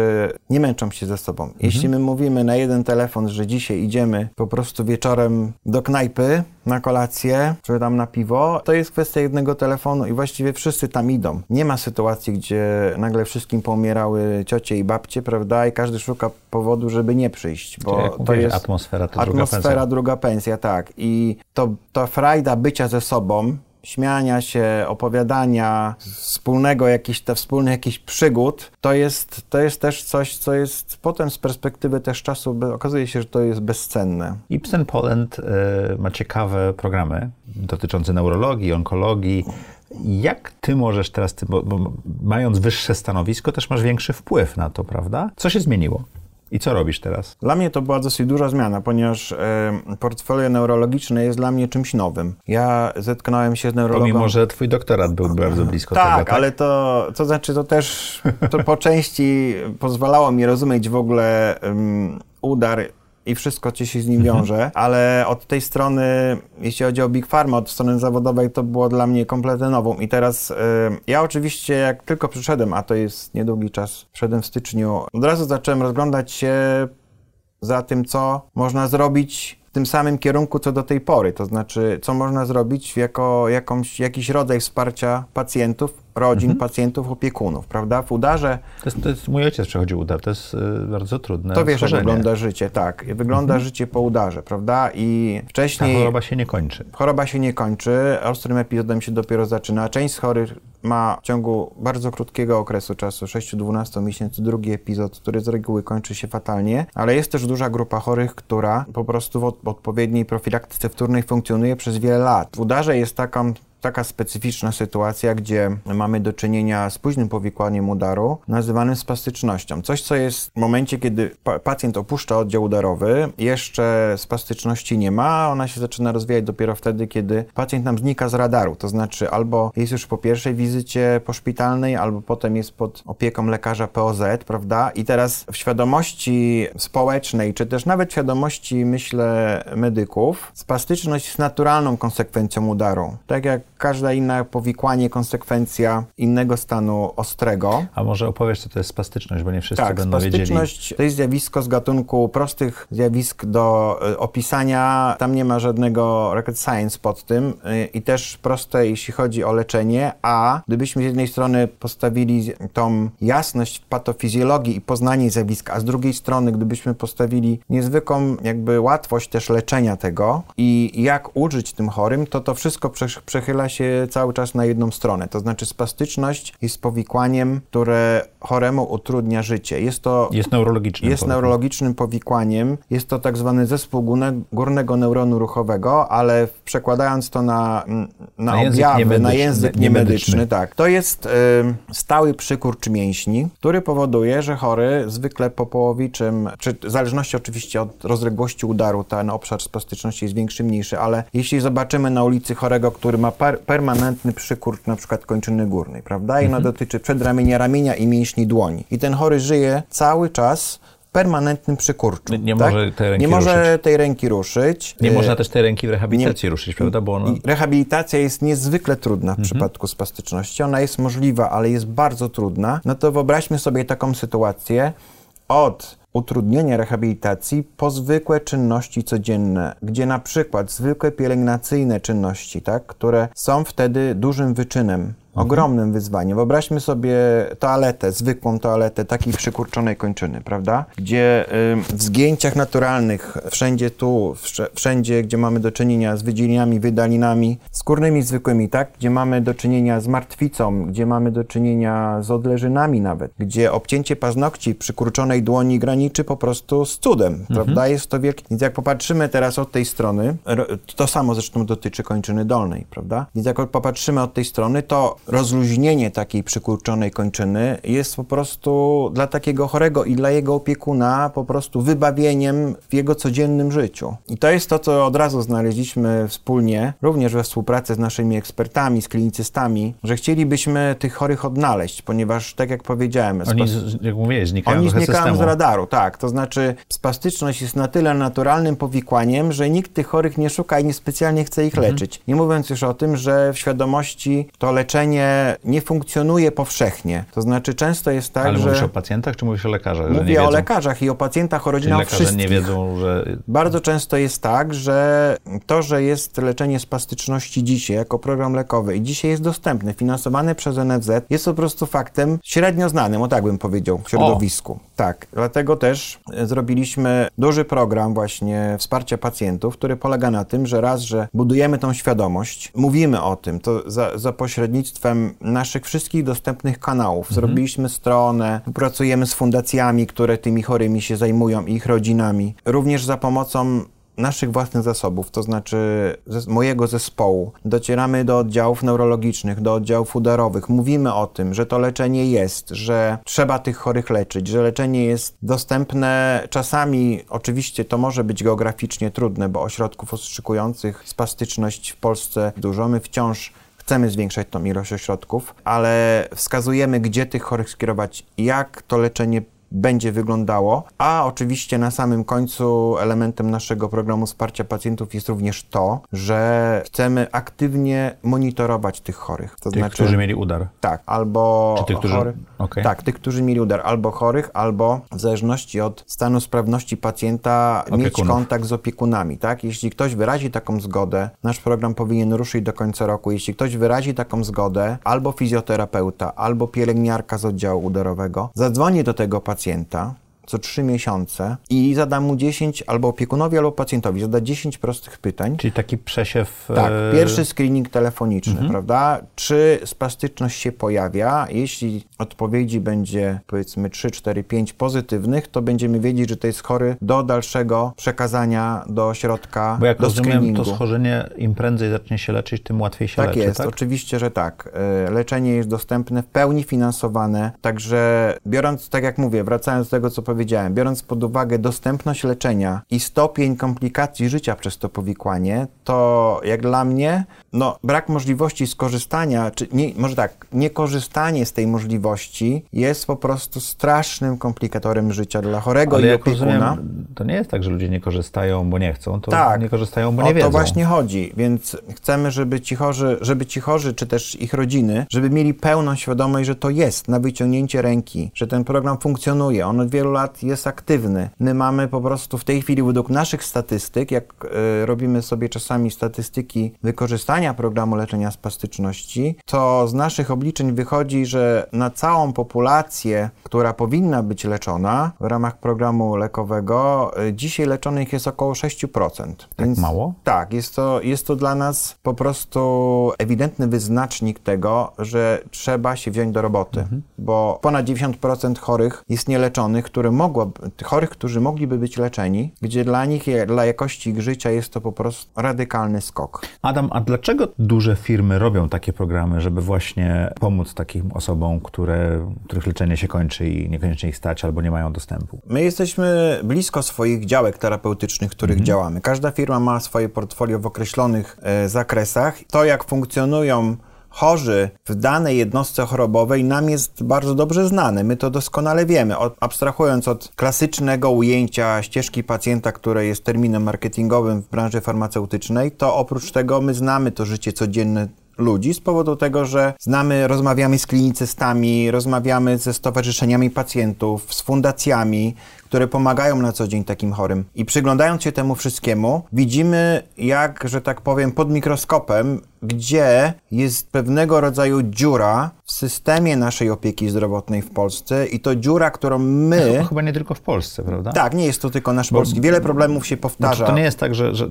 nie męczą się ze sobą. Mhm. Jeśli my mówimy na jeden telefon, że dzisiaj idziemy po prostu wieczorem do knajpy na kolację, czy tam na piwo, to jest kwestia jednego telefonu i właściwie wszyscy tam idą. Nie ma sytuacji, gdzie nagle wszystkim pomierały ciocie i babcie, prawda, i każdy szuka powodu, żeby nie przyjść, bo to mówię, jest atmosfera, to atmosfera druga pensja. druga pensja, tak. I to, to frajda bycia ze sobą, śmiania się, opowiadania, wspólnego jakiś, te wspólnych jakichś przygód, to jest, to jest też coś, co jest potem z perspektywy też czasu, okazuje się, że to jest bezcenne. Ibsen Poland y, ma ciekawe programy dotyczące neurologii, onkologii. Jak ty możesz teraz, ty, bo, bo mając wyższe stanowisko, też masz większy wpływ na to, prawda? Co się zmieniło? I co robisz teraz? Dla mnie to była dosyć duża zmiana, ponieważ e, portfolio neurologiczne jest dla mnie czymś nowym. Ja zetknąłem się z neurologą... Pomimo, że twój doktorat był bardzo blisko tak, tego, tak? ale to, to znaczy, to też to po części pozwalało mi rozumieć w ogóle um, udar i wszystko, co się z nim mhm. wiąże, ale od tej strony, jeśli chodzi o Big Pharma, od strony zawodowej, to było dla mnie kompletnie nową. I teraz y, ja oczywiście, jak tylko przyszedłem, a to jest niedługi czas, przyszedłem w styczniu, od razu zacząłem rozglądać się za tym, co można zrobić w tym samym kierunku, co do tej pory. To znaczy, co można zrobić jako jakąś, jakiś rodzaj wsparcia pacjentów, rodzin, mhm. pacjentów, opiekunów, prawda? W udarze... To jest, to jest, mój ojciec przechodził udar, to jest y, bardzo trudne To wiesz, jak wygląda życie, tak. Wygląda mhm. życie po udarze, prawda? I wcześniej... Ta choroba się nie kończy. Choroba się nie kończy, ostrym epizodem się dopiero zaczyna. Część z chorych ma w ciągu bardzo krótkiego okresu czasu, 6-12 miesięcy, drugi epizod, który z reguły kończy się fatalnie, ale jest też duża grupa chorych, która po prostu w odpowiedniej profilaktyce wtórnej funkcjonuje przez wiele lat. W udarze jest taką taka specyficzna sytuacja, gdzie mamy do czynienia z późnym powikłaniem udaru, nazywanym spastycznością. Coś, co jest w momencie, kiedy pacjent opuszcza oddział udarowy, jeszcze spastyczności nie ma, ona się zaczyna rozwijać dopiero wtedy, kiedy pacjent nam znika z radaru, to znaczy albo jest już po pierwszej wizycie poszpitalnej, albo potem jest pod opieką lekarza POZ, prawda? I teraz w świadomości społecznej, czy też nawet świadomości, myślę, medyków, spastyczność jest naturalną konsekwencją udaru. Tak jak każda inna powikłanie, konsekwencja innego stanu ostrego. A może opowiesz, co to jest spastyczność, bo nie wszyscy Tak, będą wiedzieli. spastyczność to jest zjawisko z gatunku prostych zjawisk do y, opisania. Tam nie ma żadnego rocket science pod tym y, i też proste, jeśli chodzi o leczenie. A gdybyśmy z jednej strony postawili tą jasność w patofizjologii i poznanie zjawiska, a z drugiej strony gdybyśmy postawili niezwykłą jakby łatwość też leczenia tego i jak użyć tym chorym, to to wszystko prze- przechyla się cały czas na jedną stronę. To znaczy spastyczność jest powikłaniem, które choremu utrudnia życie. Jest to Jest neurologiczny. jest neurologicznym powikłaniem. Jest to tak zwany zespół górne, górnego neuronu ruchowego, ale przekładając to na, mm, na, Na język objawy, na niemedyczny- język niemedyczny. tak. To jest y, stały przykurcz mięśni, który powoduje, że chory zwykle po połowiczym, czy w zależności oczywiście od rozległości udaru, ten obszar spastyczności jest większy, mniejszy, ale jeśli zobaczymy na ulicy chorego, który ma per, permanentny przykurcz na przykład kończyny górnej, prawda? I Mhm. ona dotyczy przedramienia ramienia i mięśni dłoni. I ten chory żyje cały czas w permanentnym przykurczu. Nie tak? może tej ręki Nie może ruszyć. tej ręki ruszyć. Nie Y, można też tej ręki w rehabilitacji ruszyć, prawda? Bo ona... rehabilitacja jest niezwykle trudna w Mhm. przypadku spastyczności. Ona jest możliwa, ale jest bardzo trudna. No to wyobraźmy sobie taką sytuację od utrudnienia rehabilitacji po zwykłe czynności codzienne, gdzie na przykład zwykłe pielęgnacyjne czynności, tak, które są wtedy dużym wyczynem, ogromnym wyzwaniem. Wyobraźmy sobie toaletę, zwykłą toaletę takiej przykurczonej kończyny, prawda? Gdzie ym, w zgięciach naturalnych, wszędzie tu, wszędzie, gdzie mamy do czynienia z wydzieleniami, wydalinami skórnymi zwykłymi, tak? Gdzie mamy do czynienia z martwicą, gdzie mamy do czynienia z odleżynami nawet, gdzie obcięcie paznokci przykurczonej dłoni graniczy po prostu z cudem, prawda? Jest to wielkie... Więc jak popatrzymy teraz od tej strony, ro- to samo zresztą dotyczy kończyny dolnej, prawda? Więc jak popatrzymy od tej strony, to rozluźnienie takiej przykurczonej kończyny jest po prostu dla takiego chorego i dla jego opiekuna po prostu wybawieniem w jego codziennym życiu. I to jest to, co od razu znaleźliśmy wspólnie, również we współpracy z naszymi ekspertami, z klinicystami, że chcielibyśmy tych chorych odnaleźć, ponieważ tak jak powiedziałem, Oni, spas- jak mówiłeś, znikają oni znikają z radaru, tak. To znaczy spastyczność jest na tyle naturalnym powikłaniem, że nikt tych chorych nie szuka i nie specjalnie chce ich Mhm. leczyć. Nie mówiąc już o tym, że w świadomości to leczenie nie funkcjonuje powszechnie. To znaczy często jest tak, Ale że... mówisz o pacjentach, czy mówisz o lekarzach? Mówię o lekarzach i o pacjentach, o rodzinach, o lekarze nie wiedzą, że... Bardzo często jest tak, że to, że jest leczenie spastyczności dzisiaj jako program lekowy i dzisiaj jest dostępne, finansowane przez NFZ, jest po prostu faktem średnio znanym, o tak bym powiedział, w środowisku. Tak, dlatego też e, zrobiliśmy duży program właśnie wsparcia pacjentów, który polega na tym, że raz, że budujemy tą świadomość, mówimy o tym, to za, za pośrednictwem naszych wszystkich dostępnych kanałów. Zrobiliśmy stronę, pracujemy z fundacjami, które tymi chorymi się zajmują i ich rodzinami. Również za pomocą naszych własnych zasobów, to znaczy zes- mojego zespołu. Docieramy do oddziałów neurologicznych, do oddziałów udarowych. Mówimy o tym, że to leczenie jest, że trzeba tych chorych leczyć, że leczenie jest dostępne. Czasami oczywiście to może być geograficznie trudne, bo ośrodków ostrzykujących spastyczność w Polsce dużo. My wciąż Chcemy zwiększać tą ilość ośrodków, ale wskazujemy, gdzie tych chorych skierować, jak to leczenie będzie wyglądało, a oczywiście na samym końcu elementem naszego programu wsparcia pacjentów jest również to, że chcemy aktywnie monitorować tych chorych. To Tych, znaczy, którzy mieli udar. tak, albo Czy tych, którzy- chorych. okej. Tak, tych, którzy mieli udar, albo chorych, albo w zależności od stanu sprawności pacjenta mieć Opiekunów. kontakt z opiekunami, tak? Jeśli ktoś wyrazi taką zgodę, nasz program powinien ruszyć do końca roku. Jeśli ktoś wyrazi taką zgodę, albo fizjoterapeuta, albo pielęgniarka z oddziału udarowego, zadzwoni do tego pacjenta pacjenta co trzy miesiące i zada mu 10, albo opiekunowi, albo pacjentowi, zada 10 prostych pytań. Czyli taki przesiew... Tak, e, pierwszy screening telefoniczny, Mhm. prawda? Czy spastyczność się pojawia? Jeśli odpowiedzi będzie powiedzmy 3, 4, 5 pozytywnych, to będziemy wiedzieć, że to jest chory do dalszego przekazania do ośrodka, Bo jak do rozumiem, screeningu. to schorzenie im prędzej zacznie się leczyć, tym łatwiej się Tak leczy, jest, tak? oczywiście, że tak. E, Leczenie jest dostępne, w pełni finansowane, także biorąc, tak jak mówię, wracając do tego, co powiedziałem, biorąc pod uwagę dostępność leczenia i stopień komplikacji życia przez to powikłanie, to jak dla mnie, no, brak możliwości skorzystania, czy nie, może tak, niekorzystanie z tej możliwości jest po prostu strasznym komplikatorem życia dla chorego Ale i jak opiekuna. rozumiem, to nie jest tak, że ludzie nie korzystają, bo nie chcą, to Tak. nie korzystają, bo o nie wiedzą. to właśnie chodzi, więc chcemy, żeby ci, chorzy, żeby ci chorzy, czy też ich rodziny, żeby mieli pełną świadomość, że to jest na wyciągnięcie ręki, że ten program funkcjonuje, on od wielu lat jest aktywny. My mamy po prostu w tej chwili według naszych statystyk, jak e, robimy sobie czasami statystyki wykorzystania programu leczenia spastyczności, to z naszych obliczeń wychodzi, że na całą populację, która powinna być leczona w ramach programu lekowego, e, dzisiaj leczonych jest około 6%. Tak mało? Tak, jest to, jest to dla nas po prostu ewidentny wyznacznik tego, że trzeba się wziąć do roboty, Mhm. bo ponad 90% chorych jest nieleczonych, które mogło, chorych, którzy mogliby być leczeni, gdzie dla nich, dla jakości ich życia jest to po prostu radykalny skok. Adam, a dlaczego duże firmy robią takie programy, żeby właśnie pomóc takim osobom, które, których leczenie się kończy i niekoniecznie ich stać albo nie mają dostępu? My jesteśmy blisko swoich działek terapeutycznych, w których działamy. Każda firma ma swoje portfolio w określonych e, zakresach. To, jak funkcjonują chorzy w danej jednostce chorobowej, nam jest bardzo dobrze znane. My to doskonale wiemy. Abstrahując od klasycznego ujęcia ścieżki pacjenta, które jest terminem marketingowym w branży farmaceutycznej, to oprócz tego my znamy to życie codzienne ludzi z powodu tego, że znamy, rozmawiamy z klinicystami, rozmawiamy ze stowarzyszeniami pacjentów, z fundacjami, które pomagają na co dzień takim chorym. I przyglądając się temu wszystkiemu, widzimy, jak, że tak powiem, pod mikroskopem, gdzie jest pewnego rodzaju dziura w systemie naszej opieki zdrowotnej w Polsce i to dziura, którą my... No, Chyba nie tylko w Polsce, prawda? Tak, nie jest to tylko nasz polski. Wiele problemów się Znaczy, powtarza. to nie jest tak, że, że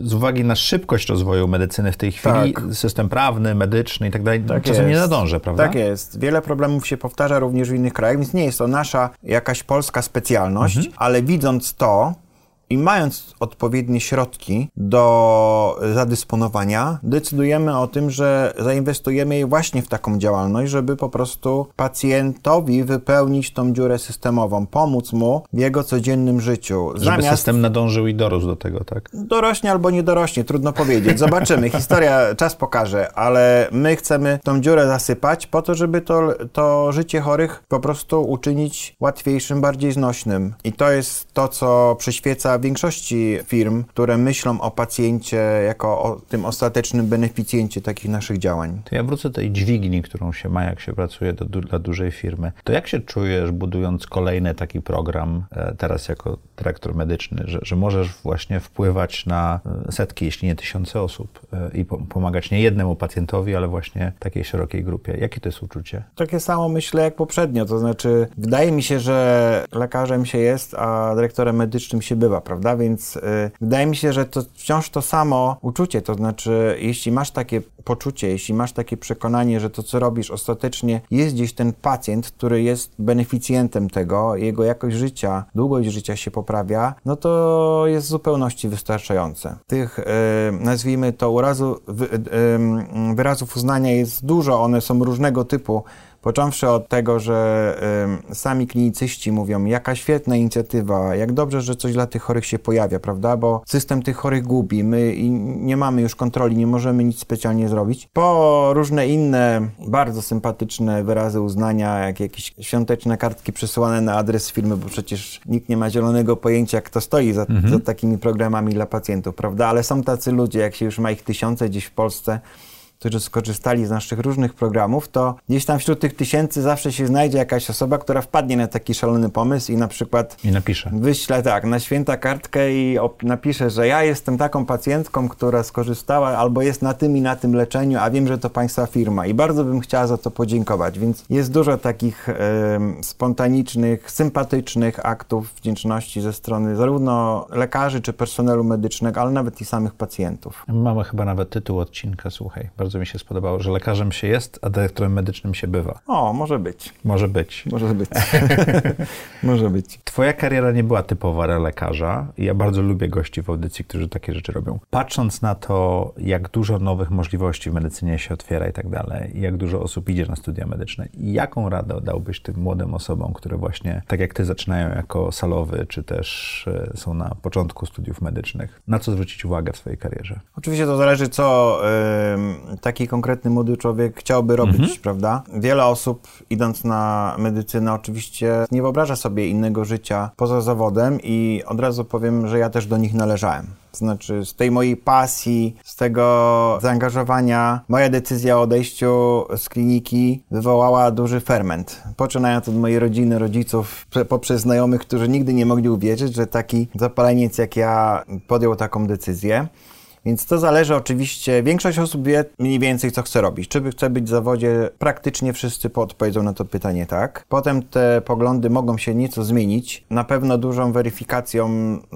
z uwagi na szybkość rozwoju medycyny w tej chwili, Tak. system prawny, medyczny i tak dalej, Tak czasem nie nadąży, prawda? Tak jest. Wiele problemów się powtarza również w innych krajach, więc nie jest to nasza jakaś polska specjalność, Mhm. ale widząc to i mając odpowiednie środki do zadysponowania, decydujemy o tym, że zainwestujemy je właśnie w taką działalność, żeby po prostu pacjentowi wypełnić tą dziurę systemową, pomóc mu w jego codziennym życiu. Żeby system nadążył i dorósł do tego, tak? Dorośnie albo nie dorośnie, trudno powiedzieć. Zobaczymy, historia czas pokaże, ale my chcemy tą dziurę zasypać po to, żeby to, to życie chorych po prostu uczynić łatwiejszym, bardziej znośnym. I to jest to, co przyświeca większości firm, które myślą o pacjencie jako o tym ostatecznym beneficjencie takich naszych działań. To ja wrócę do tej dźwigni, którą się ma, jak się pracuje do, dla dużej firmy. To jak się czujesz, budując kolejny taki program, e, teraz jako dyrektor medyczny, że, że możesz właśnie wpływać na e, setki, jeśli nie tysiące osób e, i po- pomagać nie jednemu pacjentowi, ale właśnie takiej szerokiej grupie. Jakie to jest uczucie? Takie samo myślę jak poprzednio, to znaczy wydaje mi się, że lekarzem się jest, a dyrektorem medycznym się bywa, prawda? Więc y, wydaje mi się, że to wciąż to samo uczucie, to znaczy jeśli masz takie poczucie, jeśli masz takie przekonanie, że to co robisz ostatecznie jest gdzieś ten pacjent, który jest beneficjentem tego, jego jakość życia, długość życia się poprawia, no to jest w zupełności wystarczające. Tych, y, nazwijmy to, urazu, wy, y, wyrazów uznania jest dużo, one są różnego typu. Począwszy od tego, że ym, sami klinicyści mówią, jaka świetna inicjatywa, jak dobrze, że coś dla tych chorych się pojawia, prawda? Bo system tych chorych gubi, my i nie mamy już kontroli, nie możemy nic specjalnie zrobić. Po różne inne, bardzo sympatyczne wyrazy uznania, jak jakieś świąteczne kartki przesyłane na adres firmy, bo przecież nikt nie ma zielonego pojęcia, kto stoi za, za takimi programami dla pacjentów, prawda? Ale są tacy ludzie, jak się już ma ich tysiące gdzieś w Polsce, którzy skorzystali z naszych różnych programów, to gdzieś tam wśród tych tysięcy zawsze się znajdzie jakaś osoba, która wpadnie na taki szalony pomysł i na przykład I napiszę. wyśle tak, na święta kartkę i napisze, że ja jestem taką pacjentką, która skorzystała albo jest na tym i na tym leczeniu, a wiem, że to państwa firma i bardzo bym chciała za to podziękować. Więc jest dużo takich spontanicznych, sympatycznych aktów wdzięczności ze strony zarówno lekarzy czy personelu medycznego, ale nawet i samych pacjentów. Mamy chyba nawet tytuł odcinka, słuchaj. Bardzo bardzo mi się spodobało, że lekarzem się jest, a dyrektorem medycznym się bywa. O, może być. Może być. Może być. może być. Twoja kariera nie była typowa lekarza i ja bardzo lubię gości w audycji, którzy takie rzeczy robią. Patrząc na to, jak dużo nowych możliwości w medycynie się otwiera i tak dalej, jak dużo osób idzie na studia medyczne, jaką radę dałbyś tym młodym osobom, które właśnie, tak jak ty, zaczynają jako salowy, czy też e, są na początku studiów medycznych? Na co zwrócić uwagę w swojej karierze? Oczywiście to zależy, co taki konkretny młody człowiek chciałby robić, mhm. prawda? Wiele osób, idąc na medycynę, oczywiście nie wyobraża sobie innego życia poza zawodem i od razu powiem, że ja też do nich należałem. Znaczy, z tej mojej pasji, z tego zaangażowania, moja decyzja o odejściu z kliniki wywołała duży ferment. Poczynając od mojej rodziny, rodziców, poprzez znajomych, którzy nigdy nie mogli uwierzyć, że taki zapaleniec jak ja podjął taką decyzję. Więc to zależy oczywiście, większość osób wie mniej więcej, co chce robić. Czy chce być w zawodzie, praktycznie wszyscy odpowiedzą na to pytanie tak. Potem te poglądy mogą się nieco zmienić. Na pewno dużą weryfikacją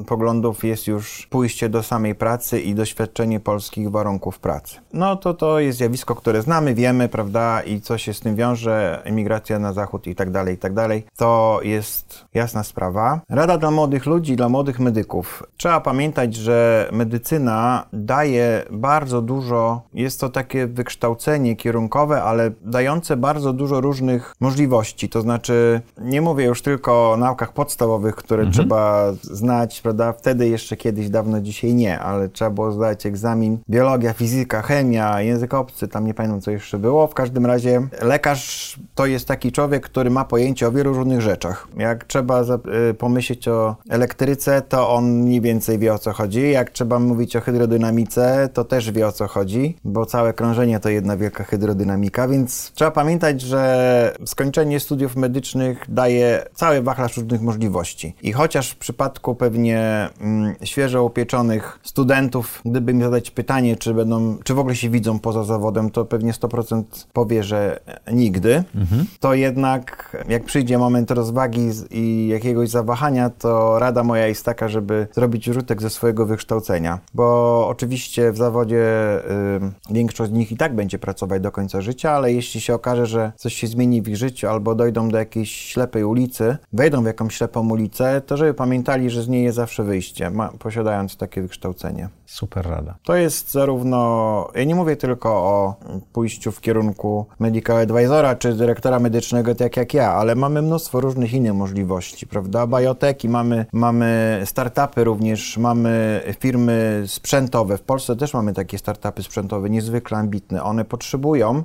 poglądów jest już pójście do samej pracy i doświadczenie polskich warunków pracy. No to to jest zjawisko, które znamy, wiemy, prawda, i co się z tym wiąże, emigracja na zachód i tak dalej, i tak dalej. To jest jasna sprawa. Rada dla młodych ludzi, dla młodych medyków. Trzeba pamiętać, że medycyna daje bardzo dużo, jest to takie wykształcenie kierunkowe, ale dające bardzo dużo różnych możliwości. To znaczy, nie mówię już tylko o naukach podstawowych, które mhm. trzeba znać, prawda? Wtedy jeszcze kiedyś, dawno dzisiaj nie, ale trzeba było zdać egzamin biologia, fizyka, chemia, język obcy, tam nie pamiętam co jeszcze było. W każdym razie lekarz to jest taki człowiek, który ma pojęcie o wielu różnych rzeczach. Jak trzeba y, pomyśleć o elektryce, to on mniej więcej wie o co chodzi. Jak trzeba mówić o hydrodynamice, hydrodynamice, to też wie o co chodzi, bo całe krążenie to jedna wielka hydrodynamika, więc trzeba pamiętać, że skończenie studiów medycznych daje cały wachlarz różnych możliwości. I chociaż w przypadku pewnie mm, świeżo upieczonych studentów, gdyby mi zadać pytanie, czy będą, czy w ogóle się widzą poza zawodem, to pewnie 100% powie, że nigdy. Mhm. To jednak, jak przyjdzie moment rozwagi i jakiegoś zawahania, to rada moja jest taka, żeby zrobić rzutek ze swojego wykształcenia, bo oczywiście w zawodzie y, większość z nich i tak będzie pracować do końca życia, ale jeśli się okaże, że coś się zmieni w ich życiu albo dojdą do jakiejś ślepej ulicy, wejdą w jakąś ślepą ulicę, to żeby pamiętali, że z niej jest zawsze wyjście, ma, posiadając takie wykształcenie. Super rada. To jest zarówno, ja nie mówię tylko o pójściu w kierunku medical advisora czy dyrektora medycznego, tak jak ja, ale mamy mnóstwo różnych innych możliwości, prawda? Bioteki, mamy, mamy startupy również, mamy firmy sprzętowe. W Polsce też mamy takie startupy sprzętowe niezwykle ambitne. One potrzebują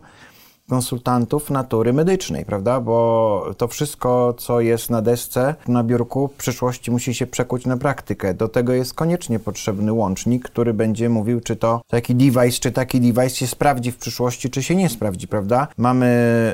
konsultantów natury medycznej, prawda? Bo to wszystko, co jest na desce, na biurku, w przyszłości musi się przekuć na praktykę. Do tego jest koniecznie potrzebny łącznik, który będzie mówił, czy to taki device, czy taki device się sprawdzi w przyszłości, czy się nie sprawdzi, prawda? Mamy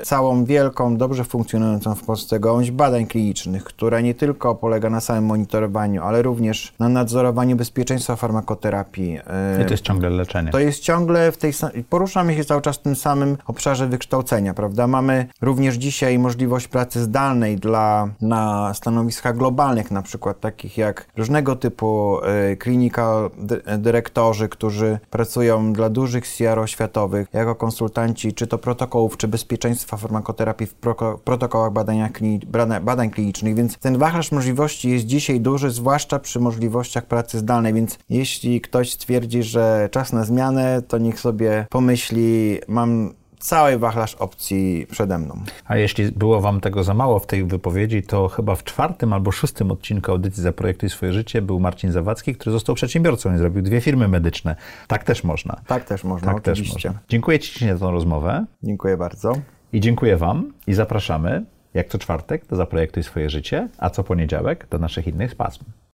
całą wielką, dobrze funkcjonującą w Polsce gałąź badań klinicznych, która nie tylko polega na samym monitorowaniu, ale również na nadzorowaniu bezpieczeństwa farmakoterapii. I to jest ciągle leczenie. To jest ciągle w tej... Poruszamy się cały czas w tym samym obszarze wykształcenia wykształcenia, prawda? Mamy również dzisiaj możliwość pracy zdalnej dla, na stanowiskach globalnych, na przykład takich jak różnego typu y, klinika dyrektorzy, którzy pracują dla dużych CRO światowych jako konsultanci, czy to protokołów, czy bezpieczeństwa farmakoterapii w pro, protokołach badania badań klinicznych, więc ten wachlarz możliwości jest dzisiaj duży, zwłaszcza przy możliwościach pracy zdalnej, więc jeśli ktoś stwierdzi, że czas na zmianę, to niech sobie pomyśli, mam cały wachlarz opcji przede mną. A jeśli było Wam tego za mało w tej wypowiedzi, to chyba w czwartym albo szóstym odcinku audycji Zaprojektuj swoje życie był Marcin Zawadzki, który został przedsiębiorcą i zrobił dwie firmy medyczne. Tak też można. Tak też można, tak oczywiście. Też można. Dziękuję Ci za tą rozmowę. Dziękuję bardzo. I dziękuję Wam i zapraszamy, jak co czwartek, do Zaprojektuj swoje życie, a co poniedziałek do naszych innych pasm.